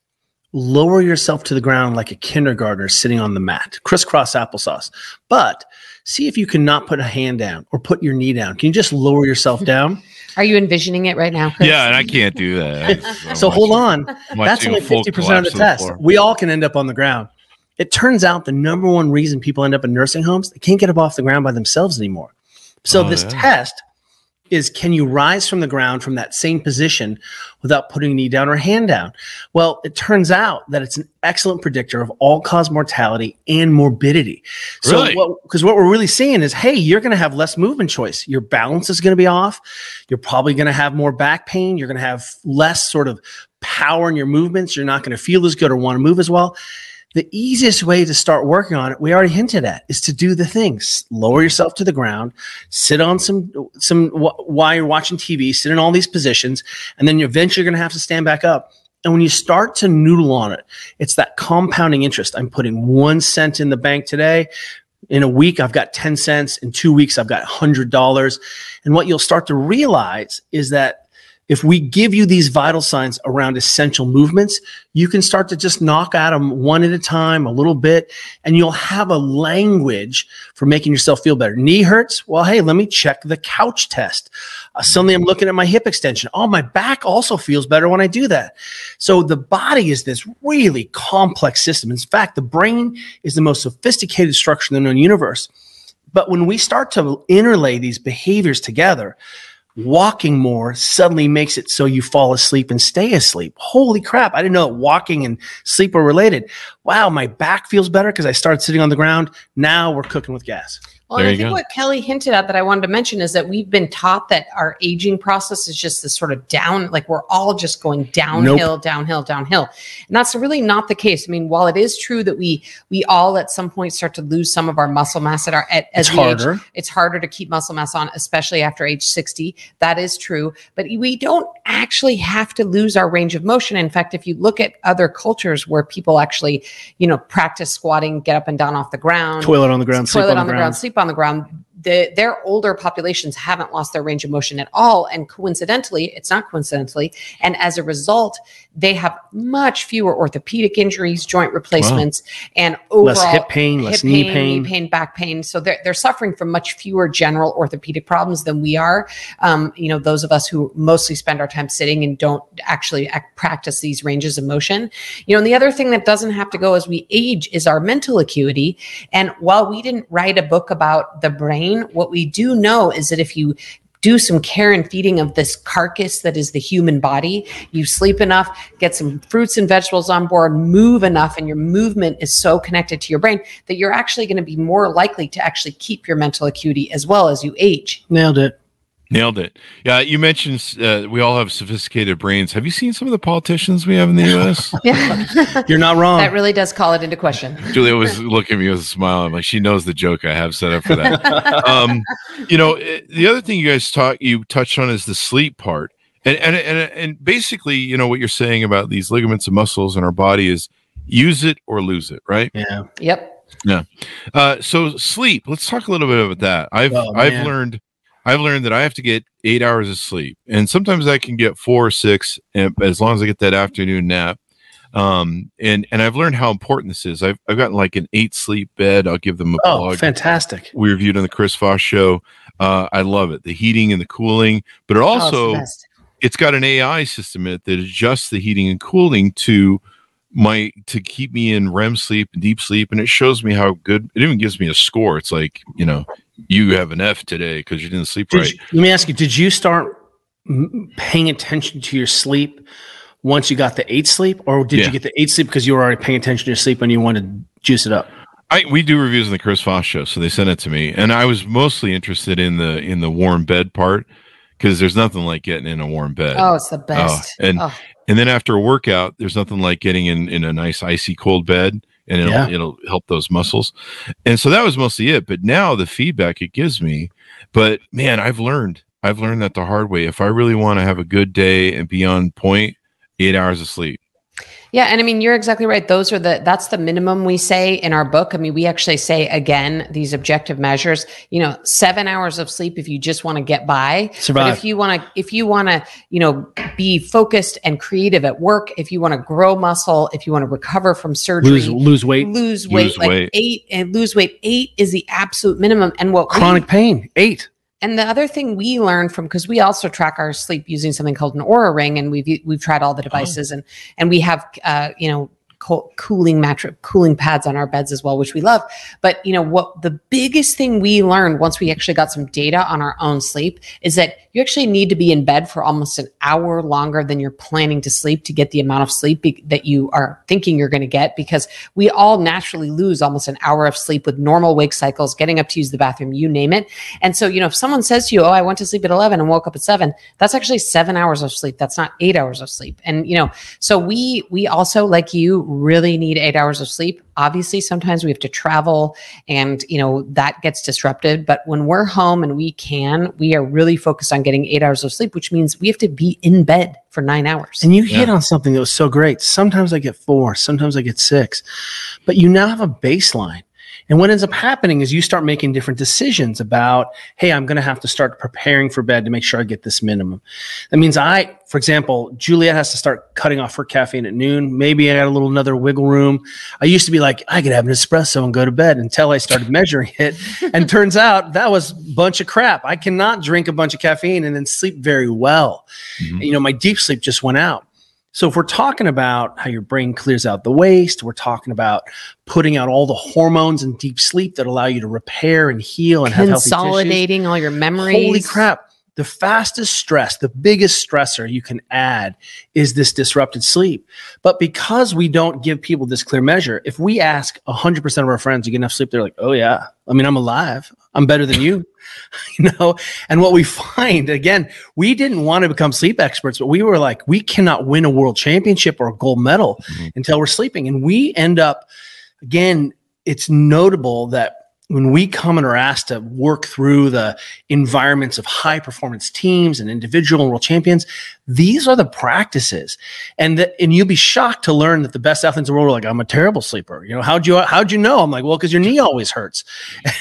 lower yourself to the ground like a kindergartner sitting on the mat, crisscross applesauce. But see if you can not put a hand down or put your knee down. Can you just lower yourself down? are you envisioning it right now Chris? Yeah, and I can't do that. So hold watching- on. That's only 50% of the test. floor. we all can end up on the ground. It turns out the number one reason people end up in nursing homes, they can't get up off the ground by themselves anymore. So Oh, this yeah. test is can you rise from the ground from that same position without putting a knee down or hand down? Well, it turns out that it's an excellent predictor of all cause mortality and morbidity. Really? So because what we're really seeing is, hey, you're going to have less movement choice. Your balance is going to be off. You're probably going to have more back pain. You're going to have less sort of power in your movements. You're not going to feel as good or want to move as well. The easiest way to start working on it, we already hinted at, is to do the things. Lower yourself to the ground, sit on some some while you're watching TV, sit in all these positions, and then eventually you're going to have to stand back up. And when you start to noodle on it, it's that compounding interest. I'm putting one cent in the bank today. In a week, I've got 10 cents. In two weeks, I've got $100. And what you'll start to realize is that if we give you these vital signs around essential movements, you can start to just knock at them one at a time, a little bit, and you'll have a language for making yourself feel better. Knee hurts? Well, hey, let me check the couch test. Uh, suddenly I'm looking at my hip extension. Oh, my back also feels better when I do that. So the body is this really complex system. In fact, the brain is the most sophisticated structure in the known universe. But when we start to interlay these behaviors together, walking more suddenly makes it so you fall asleep and stay asleep. Holy crap. I didn't know that walking and sleep were related. Wow, my back feels better because I started sitting on the ground. Now we're cooking with gas. Well, There I you think go. what Kelly hinted at that I wanted to mention is that we've been taught that our aging process is just this sort of down, like we're all just going downhill, downhill, downhill. And that's really not the case. I mean, while it is true that we we all at some point start to lose some of our muscle mass at our at, as It's we age, it's harder to keep muscle mass on, especially after age 60. That is true. But we don't actually have to lose our range of motion. In fact, if you look at other cultures where people actually, you know, practice squatting, get up and down off the ground, Toilet on the ground, sleep toilet on, the ground. sleep on the ground. The, their older populations haven't lost their range of motion at all. And coincidentally, it's not coincidentally. And as a result, they have much fewer orthopedic injuries, joint replacements, and overall Less hip pain, less knee pain. knee pain, back pain. So they're, they're suffering from much fewer general orthopedic problems than we are. Um, you know, those of us who mostly spend our time sitting and don't actually ac- practice these ranges of motion. You know, and the other thing that doesn't have to go as we age is our mental acuity. And while we didn't write a book about the brain, what we do know is that if you do some care and feeding of this carcass that is the human body. You sleep enough, get some fruits and vegetables on board, move enough, and your movement is so connected to your brain that you're actually going to be more likely to actually keep your mental acuity as well as you age. Nailed it. Nailed it. Yeah, you mentioned uh, we all have sophisticated brains. Have you seen some of the politicians we have in the U.S.? Yeah, You're not wrong. that really does call it into question. Julia was looking at me with a smile. I'm like, she knows the joke I have set up for that. um, you know, eh, the other thing you guys talk, you touched on is the sleep part, and and and and basically, you know, what you're saying about these ligaments and muscles in our body is use it or lose it, right? yeah. Yep. Yeah. Uh, so sleep. Let's talk a little bit about that. I've Oh, I've learned I've learned that I have to get eight hours of sleep, and sometimes I can get four or six, as long as I get that afternoon nap. Um, and and I've learned how important this is. I've I've gotten like an eight sleep bed. I'll give them a Oh, plug. fantastic. we reviewed on the Chris Voss show. Uh, I love it. The heating and the cooling, but it Oh, it's also it's got an AI system in it that adjusts the heating and cooling to my to keep me in REM sleep and deep sleep, and it shows me how good. It even gives me a score. It's like you know, you have an F today because you didn't sleep Did right. you- let me ask you: Did you start paying attention to your sleep once you got the eight sleep, or did Yeah. you get the eight sleep because you were already paying attention to your sleep and you wanted to juice it up? I we do reviews on the Chris Voss show, so they sent it to me, and I was mostly interested in the in the warm bed part because there's nothing like getting in a warm bed. Oh, it's the best. Oh, and- Oh, And then after a workout, there's nothing like getting in, in a nice icy cold bed and it'll, Yeah. it'll help those muscles. And so that was mostly it. But now the feedback it gives me, but man, I've learned, I've learned that the hard way. If I really want to have a good day and be on point, eight hours of sleep. Yeah, and I mean you're exactly right. Those are the that's the minimum we say in our book. I mean, we actually say again these objective measures. You know, seven hours of sleep if you just want to get by. But if you want to, if you want to, you know, be focused and creative at work, if you want to grow muscle, if you want to recover from surgery, lose lose weight, lose weight, Lose like weight. eight and lose weight. Eight is the absolute minimum. And what we- chronic pain. Eight. And the other thing we learned from because we also track our sleep using something called an Oura Ring, and we've we've tried all the devices, and and we have uh, you know co- cooling mattress, cooling pads on our beds as well, which we love. But you know what? The biggest thing we learned once we actually got some data on our own sleep is that you actually need to be in bed for almost an hour longer than you're planning to sleep to get the amount of sleep be- that you are thinking you're going to get because we all naturally lose almost an hour of sleep with normal wake cycles, getting up to use the bathroom, you name it. And so, you know, if someone says to you, Oh, I went to sleep at 11 and woke up at seven, that's actually seven hours of sleep. That's not eight hours of sleep. And, you know, so we, we also, like you, really need eight hours of sleep. Obviously, sometimes we have to travel and, you know, that gets disrupted. But when we're home and we can, we are really focused on getting eight hours of sleep, which means we have to be in bed for nine hours. And you hit on something that was so great. Sometimes I get four, sometimes I get six, but you now have a baseline. And what ends up happening is you start making different decisions about, hey, I'm going to have to start preparing for bed to make sure I get this minimum. That means I, for example, Juliet has to start cutting off her caffeine at noon. Maybe I got a little another wiggle room. I used to be like, I could have an espresso and go to bed until I started measuring it. And turns out that was a bunch of crap. I cannot drink a bunch of caffeine and then sleep very well. Mhm. You know, my deep sleep just went out. So if we're talking about how your brain clears out the waste, we're talking about putting out all the hormones in deep sleep that allow you to repair and heal and have healthy tissues. Consolidating all your memories. Holy crap. The fastest stress, the biggest stressor you can add is this disrupted sleep. But because we don't give people this clear measure, if we ask 100% of our friends, you get enough sleep? They're like, oh, yeah. I mean, I'm alive. I'm better than you. you know? And what we find, again, we didn't want to become sleep experts, but we were like, we cannot win a world championship or a gold medal Mhm. until we're sleeping. And we end up, again, it's notable that when we come and are asked to work through the environments of high performance teams and individual and world champions, these are the practices. And that, and you'll be shocked to learn that the best athletes in the world are like, I'm a terrible sleeper. You know, how'd you, how'd you know? I'm like, well, because your knee always hurts.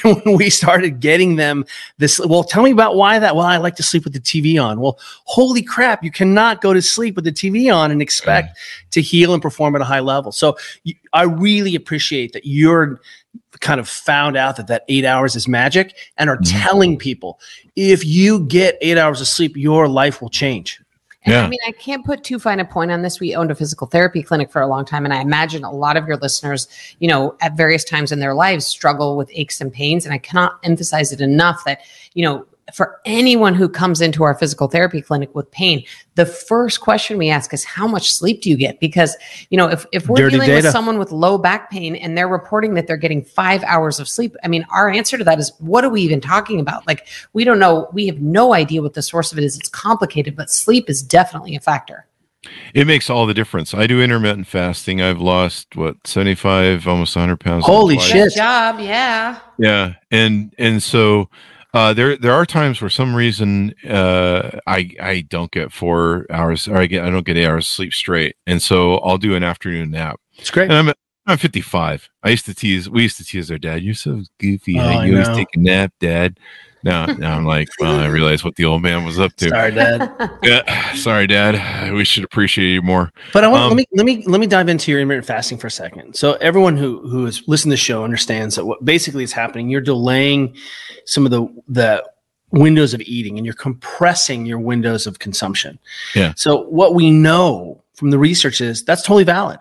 And when we started getting them this, well, tell me about why that. Well, I like to sleep with the TV on. Well, holy crap, you cannot go to sleep with the TV on and expect mm. to heal and perform at a high level. So I really appreciate that you're kind of found out that that eight hours is magic and are Mhm. telling people if you get eight hours of sleep, your life will change. Yeah. I mean, I can't put too fine a point on this. We owned a physical therapy clinic for a long time. And I imagine a lot of your listeners, you know, at various times in their lives struggle with aches and pains. And I cannot emphasize it enough that, you know, for anyone who comes into our physical therapy clinic with pain, the first question we ask is how much sleep do you get? Because, you know, if, if we're Dirty dealing data. with someone with low back pain and they're reporting that they're getting five hours of sleep, I mean, our answer to that is what are we even talking about? Like, we don't know. We have no idea what the source of it is. It's complicated, but sleep is definitely a factor. It makes all the difference. I do intermittent fasting. I've lost what seventy five, almost hundred pounds. Holy shit. Good job. Yeah. Yeah, and and so uh, there there are times where some reason uh, I I don't get four hours or I get I don't get eight hours sleep straight, and so I'll do an afternoon nap. It's great. And I'm I'm 55. I used to tease. We used to tease our dad. You're so goofy. Oh, I you always take a nap, Dad. Now, now I'm like, well, I realize what the old man was up to. Sorry, Dad. Yeah, sorry, Dad. We should appreciate you more. But I want Um, let me let me let me dive into your intermittent fasting for a second. So everyone who who is listening to the show understands that what basically is happening. You're delaying some of the the windows of eating, and you're compressing your windows of consumption. Yeah. So what we know from the research is that's totally valid.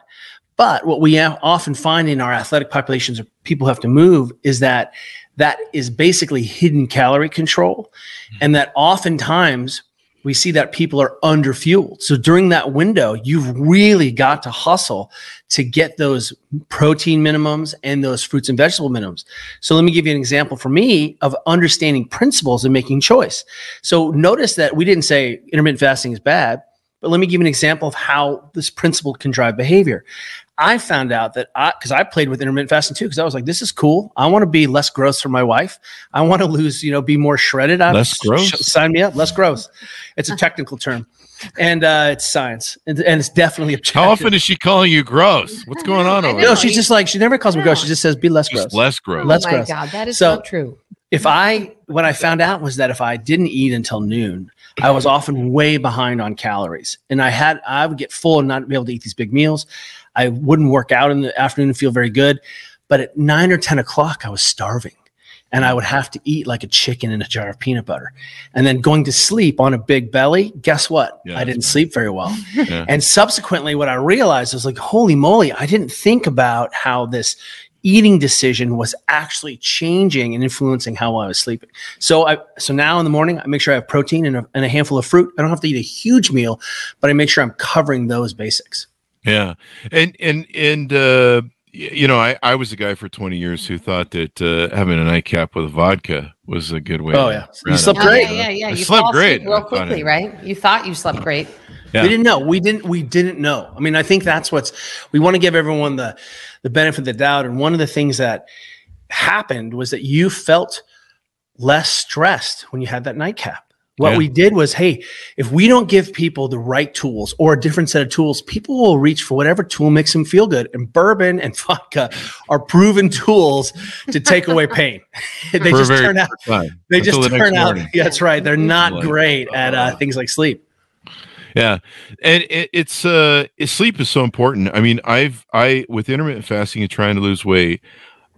But what we often find in our athletic populations or people who have to move is that that is basically hidden calorie control, mm-hmm. and that oftentimes we see that people are underfueled. So during that window, you've really got to hustle to get those protein minimums and those fruits and vegetable minimums. So let me give you an example for me of understanding principles and making choice. So notice that we didn't say intermittent fasting is bad, but let me give you an example of how this principle can drive behavior. I found out that I, because I played with intermittent fasting too, because I was like, this is cool. I want to be less gross for my wife. I want to lose, you know, be more shredded. I, Less gross? sh- sign me up. Less gross. It's a technical term, and uh, it's science, and, and it's definitely objective. How often is she calling you gross? What's going on over know. No, she's just like she never calls me gross. She just says, "Be less gross." Just less gross. Let's oh my gross. God, that is So- not true. if I what I found out was that if I didn't eat until noon, I was often way behind on calories, and I had I would get full and not be able to eat these big meals. I wouldn't work out in the afternoon and feel very good, but at nine or ten o'clock, I was starving, and I would have to eat like a chicken in a jar of peanut butter, and then going to sleep on a big belly. Guess what? Yeah, I didn't sleep very well. Yeah. And subsequently, what I realized was like, holy moly, I didn't think about how this eating decision was actually changing and influencing how I was sleeping. So I so now in the morning, I make sure I have protein and a, and a handful of fruit. I don't have to eat a huge meal, but I make sure I'm covering those basics. Yeah, and and and uh, you know, I I was a guy for twenty years who thought that uh, having a nightcap with vodka was a good way. Oh, to yeah. You slept out the- great. yeah, yeah, yeah. I You slept great. real quickly, right? You thought you slept great. Yeah. We didn't know. We didn't. We didn't know. I mean, I think that's what's. We want to give everyone the the benefit of the doubt. And one of the things that happened was that you felt less stressed when you had that nightcap. What Yeah. we did was, hey, if we don't give people the right tools or a different set of tools, people will reach for whatever tool makes them feel good. And bourbon and vodka are proven tools to take away pain. they just turn out. They just turn out. Yeah, that's right. They're not Like, great at uh, uh, things like sleep. Yeah, and it, it's uh, sleep is so important. I mean, I've I with intermittent fasting and trying to lose weight.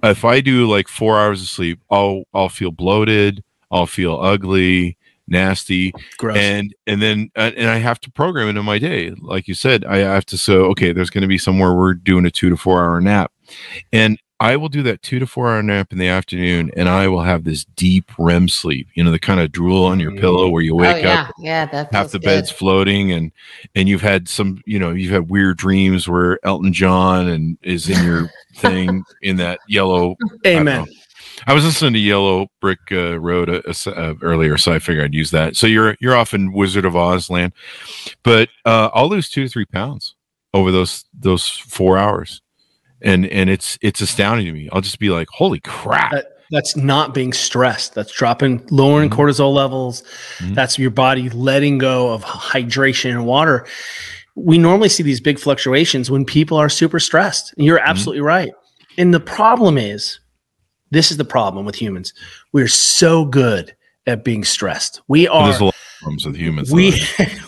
If I do like four hours of sleep, I'll I'll feel bloated. I'll feel ugly, nasty, Gross. and and then uh, and I have to program it in my day. Like you said, I have to say, okay, there's going to be somewhere we're doing a two to four hour nap, and I will do that two to four hour nap in the afternoon, and I will have this deep REM sleep. You know, the kind of drool on your Mm. pillow where you Oh wake yeah, up yeah. That half the good. bed's floating and and you've had some you know you've had weird dreams where elton john and is in your thing in that yellow Amen. know. I was listening to Yellow Brick uh, Road uh, uh, earlier, so I figured I'd use that. So you're you're off in Wizard of Oz land, but uh, I'll lose two to three pounds over those those four hours, and and it's it's astounding to me. I'll just be like, holy crap! That- that's not being stressed. That's dropping, lowering Mhm. cortisol levels. Mhm. That's your body letting go of hydration and water. We normally see these big fluctuations when people are super stressed. And you're absolutely right. And the problem is this is the problem with humans. We're so good at being stressed. We are there's a lot of problems with humans. we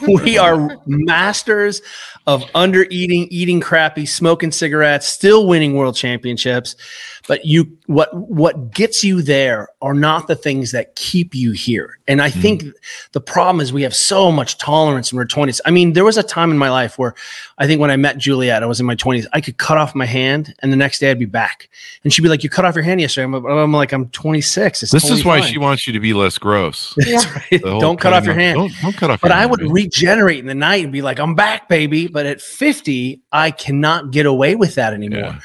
we are masters of under eating, eating crappy, smoking cigarettes, still winning world championships. But you what what gets you there are not the things that keep you here. And I hmm. think the problem is we have so much tolerance in our 20s. I mean, there was a time in my life where I think when I met Juliet, I was in my 20s, I could cut off my hand and the next day I'd be back. And she'd be like, You cut off your hand yesterday. I'm, I'm like, I'm 26. It's This totally is why fine." she wants you to be less gross. Yeah. Right? Don't cut off your hand. Don't, don't cut off But your I hand, would man. regenerate in the night and be like, I'm back, baby. But at 50, I cannot get away with that anymore. Yeah.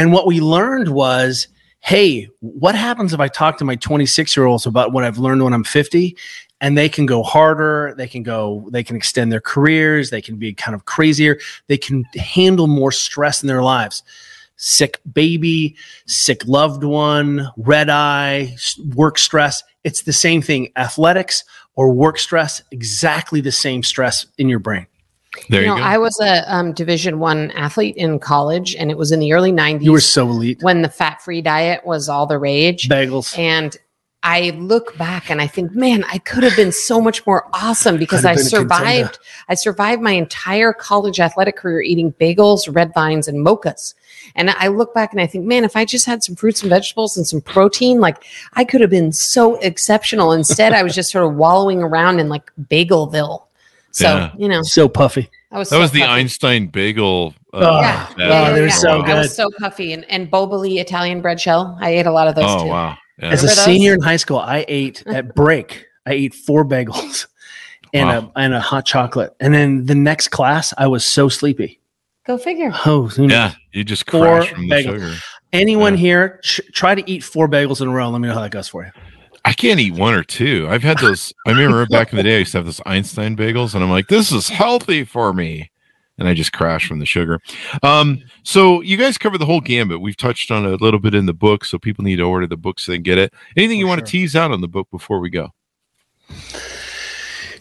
And what we learned was, hey, what happens if I talk to my 26 year olds about what I've learned when I'm 50? And they can go harder, they can go, they can extend their careers, they can be kind of crazier, they can handle more stress in their lives. Sick baby, sick loved one, red eye, work stress. It's the same thing. Athletics or work stress, exactly the same stress in your brain. There you know, go. I was a um, Division One athlete in college, and it was in the early '90s You were so elite. when the fat-free diet was all the rage. Bagels. And I look back and I think, man, I could have been so much more awesome because I survived. I survived my entire college athletic career eating bagels, red vines, and mochas. And I look back and I think, man, if I just had some fruits and vegetables and some protein, like I could have been so exceptional. Instead, I was just sort of wallowing around in like Bagelville. So, Yeah. you know, So puffy. I was that so was the. Einstein bagel. uh, Oh, Yeah, that- yeah, yeah, they're yeah. so I good. was so puffy and, and Boboli Italian bread shell. I ate a lot of those Oh too. wow! Yeah. As a those? senior in high school, I ate at break. I ate four bagels and Wow. a and a hot chocolate. And then the next class, I was so sleepy. Go figure. Oh, who knows? yeah, you just Four crash from the bagels. sugar. Anyone Yeah. here ch- try to eat four bagels in a row? Let me know how that goes for you. I can't eat one or two. I've had those. I remember back in the day, I used to have those Einstein bagels, and I'm like, this is healthy for me. And I just crash from the sugar. Um, so you guys cover the whole gambit. We've touched on a little bit in the book, so people need to order the book so they can get it. Anything you For want to tease out on the book before we go?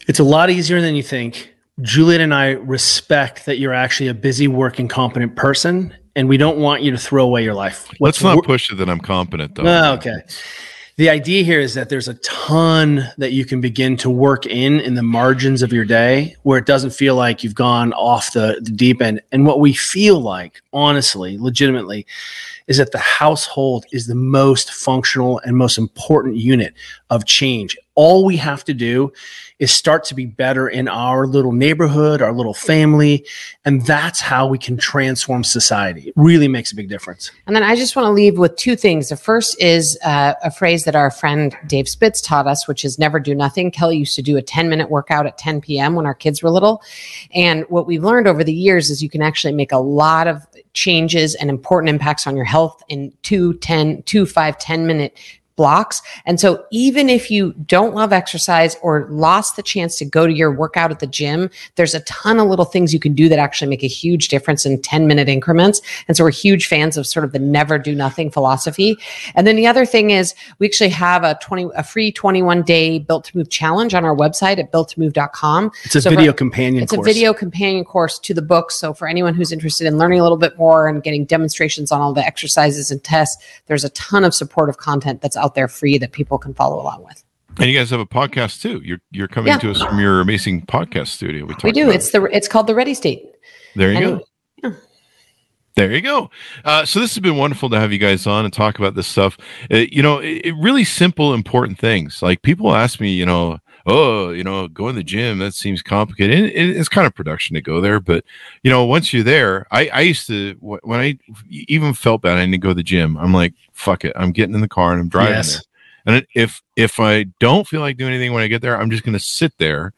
It's a lot easier than you think. Juliet and I respect that you're actually a busy, working, competent person, and we don't want you to throw away your life. Let's not push it that I'm competent, though. Oh, okay. The idea here is that there's a ton that you can begin to work in in the margins of your day where it doesn't feel like you've gone off the, the deep end. And what we feel like, honestly, legitimately, is that the household is the most functional and most important unit of change. All we have to do is start to be better in our little neighborhood, our little family, and that's how we can transform society. It really makes a big difference. And then I just want to leave with two things. The first is uh, a phrase that our friend Dave Spitz taught us, which is never do nothing. Kelly used to do a 10 minute workout at 10 p.m. when our kids were little. And what we've learned over the years is you can actually make a lot of changes and important impacts on your health in two, 10, two, five, 10 minute blocks. And so even if you don't love exercise or lost the chance to go to your workout at the gym, there's a ton of little things you can do that actually make a huge difference in 10 minute increments. And so we're huge fans of sort of the never do nothing philosophy. And then the other thing is we actually have a 20, a free 21 day built to move challenge on our website at builttomove.com. It's a So for- video companion It's course. a video companion course to the book. So for anyone who's interested in learning a little bit more and getting demonstrations on all the exercises and tests, there's a ton of supportive content that's out there free that people can follow along with. And you guys have a podcast too. You're you're coming Yeah. to us from your amazing podcast studio. We talked do. It's the it's called the Ready State. There you And- go. There you go. Uh, so this has been wonderful to have you guys on and talk about this stuff. Uh, you know, it, it really simple, important things. Like people ask me, you know, oh, you know, going to the gym that seems complicated. It- it's kind of production to go there, but you know, once you're there, I, I used to when I even felt bad, I didn't go to the gym. I'm like, fuck it, I'm getting in the car and I'm driving Yes. there. And if if I don't feel like doing anything when I get there, I'm just going to sit there,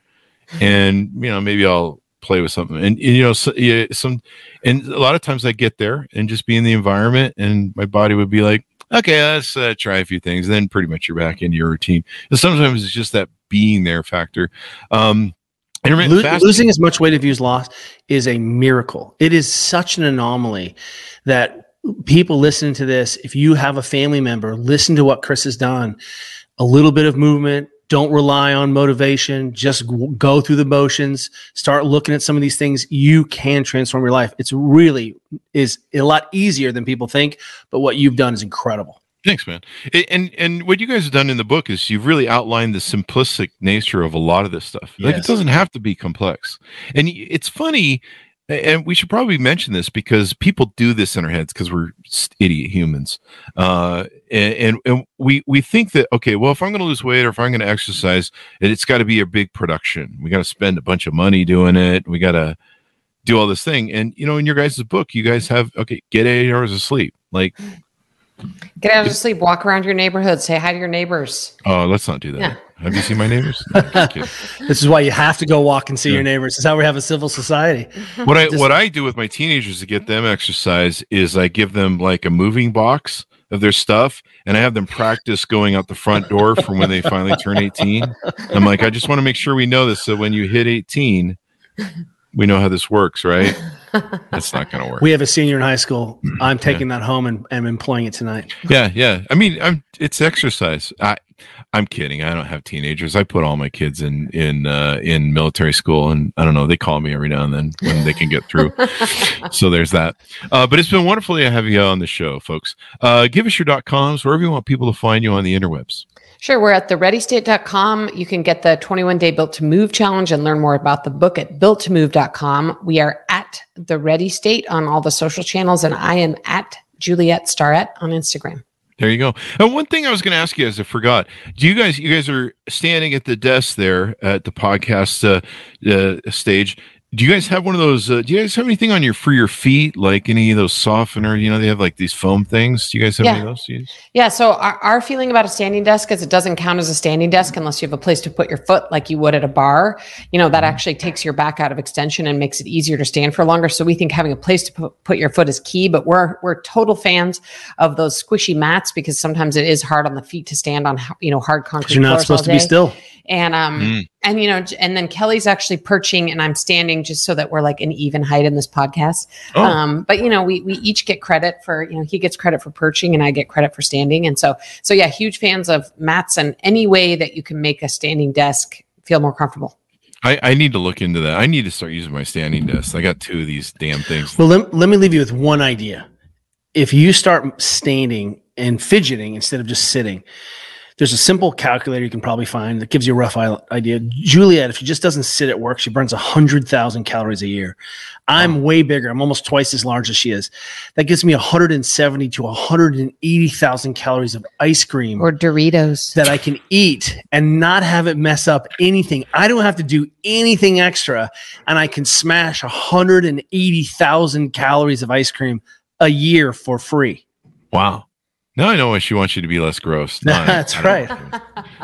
and you know, maybe I'll play with something. And, and, you know, so, yeah, some and a lot of times I get there and just be in the environment, and my body would be like, okay, let's uh, try a few things. And then pretty much you're back into your routine. And sometimes it's just that being there factor. Um, intermittent Lo- fasting. losing as much weight as you've lost is a miracle. It is such an anomaly that people listening to this, if you have a family member, listen to what Chris has done. A little bit of movement. Don't rely on motivation. Just go through the motions. Start looking at some of these things. You can transform your life. It's really is a lot easier than people think. But what you've done is incredible. Thanks, man. And and what you guys have done in the book is you've really outlined the simplistic nature of a lot of this stuff. Like it doesn't have to be complex. And it's funny and we should probably mention this because people do this in our heads because we're idiot humans. Uh, and, and, and we we think that okay well if i'm going to lose weight or if i'm going to exercise it's got to be a big production. We got to spend a bunch of money doing it. We got to do all this thing. And you know in your guys' book you guys have okay get eight hours of sleep. Like Get out of sleep, walk around your neighborhood, say hi to your neighbors. Oh, let's not do that. Yeah. Have you seen my neighbors? this is why you have to go walk and see yeah. your neighbors. This is how we have a civil society. What I Just, what I do with my teenagers to get them exercise is I give them like a moving box of their stuff and I have them practice going out the front door from when they finally turn 18. I'm like, I just want to make sure we know this so when you hit 18, we know how this works, right? That's not going to work. We have a senior in high school. Mm-hmm. I'm taking yeah. that home and I'm employing it tonight. Yeah, yeah. I mean, I'm it's exercise. I I'm kidding. I don't have teenagers. I put all my kids in in uh, in military school, and I don't know. They call me every now and then when they can get through. so there's that. Uh, but it's been wonderful to have you on the show, folks. Uh, give us your dot coms wherever you want people to find you on the interwebs. Sure. We're at thereadystate.com. You can get the 21 day built to move challenge and learn more about the book at builttomove.com. We are at the Ready State on all the social channels, and I am at Juliet Starrett on Instagram. There you go. And one thing I was going to ask you, as I forgot, do you guys, you guys are standing at the desk there at the podcast uh, uh, stage do you guys have one of those uh, do you guys have anything on your for your feet? Like any of those softener you know they have like these foam things? Do you guys have yeah. any of those yeah so our, our, feeling about a standing desk is it doesn't count as a standing desk unless you have a place to put your foot like you would at a bar. You know that mm-hmm. actually takes your back out of extension and makes it easier to stand for longer. So we think having a place to put, put your foot is key but we're we're total fans of those squishy mats because sometimes it is hard on the feet to stand on you know hard concrete you're not supposed to be still and um mm. and you know and then kelly's actually perching and i'm standing just so that we're like an even height in this podcast oh. um but you know we we each get credit for you know he gets credit for perching and i get credit for standing and so so yeah huge fans of mats and any way that you can make a standing desk feel more comfortable I, I need to look into that. I need to start using my standing desk. I got two of these damn things. Well, let, let me leave you with one idea. If you start standing and fidgeting instead of just sitting, there's a simple calculator you can probably find that gives you a rough idea. Juliet, if she just doesn't sit at work, she burns 100,000 calories a year. I'm wow. way bigger. I'm almost twice as large as she is. That gives me 170 to 180,000 calories of ice cream or Doritos that I can eat and not have it mess up anything. I don't have to do anything extra and I can smash 180,000 calories of ice cream a year for free. Wow. Now I know why she wants you to be less gross. that's I, right.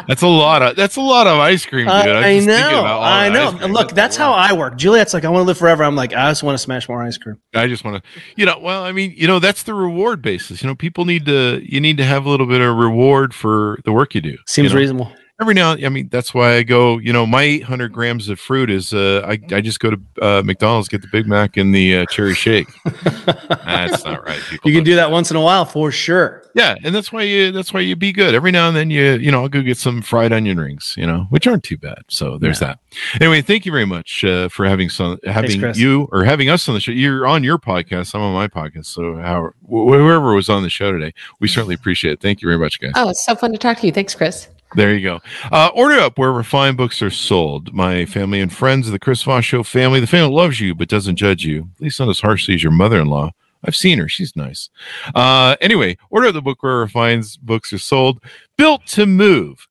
That's a lot of that's a lot of ice cream, dude. Uh, I know. I know. Look, that's, that's how I work. Juliet's like, I want to live forever. I'm like, I just want to smash more ice cream. I just want to, you know. Well, I mean, you know, that's the reward basis. You know, people need to. You need to have a little bit of reward for the work you do. Seems you know? reasonable every now i mean that's why i go you know my 800 grams of fruit is uh i, I just go to uh, mcdonald's get the big mac and the uh, cherry shake. That's not right People you can do that, that. once in a while for sure. Yeah and that's why you that's why you be good. Every now and then you you know i'll go get some fried onion rings you know which aren't too bad so there's yeah. that. Anyway thank you very much uh, for having some having Thanks, you or having us on the show. You're on your podcast i'm on my podcast so how whoever was on the show today we certainly appreciate it. Thank you very much guys. Oh it's so fun to talk to you. Thanks chris there you go. Uh, order up where refined books are sold. My family and friends of the Chris Voss Show family, the family loves you but doesn't judge you, at least not as harshly as your mother in law. I've seen her. She's nice. Uh, anyway, order the book where refined books are sold. Built to Move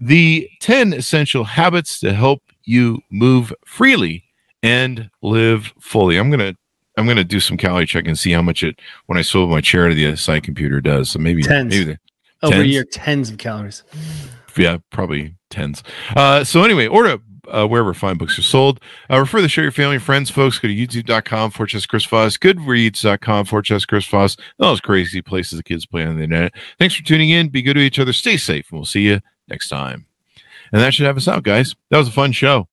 The 10 Essential Habits to Help You Move Freely and Live Fully. I'm going to I'm gonna do some calorie check and see how much it when I swivel my chair to the side computer does. So maybe tens. maybe the, over tens? a year, tens of calories yeah, probably tens. Uh, so anyway, order uh, wherever fine books are sold. Uh, refer the show your family and friends, folks. Go to youtube.com for Chess Chris Voss, goodreads.com for Chess Chris all those crazy places the kids play on the internet. Thanks for tuning in. Be good to each other. Stay safe, and we'll see you next time. And that should have us out, guys. That was a fun show.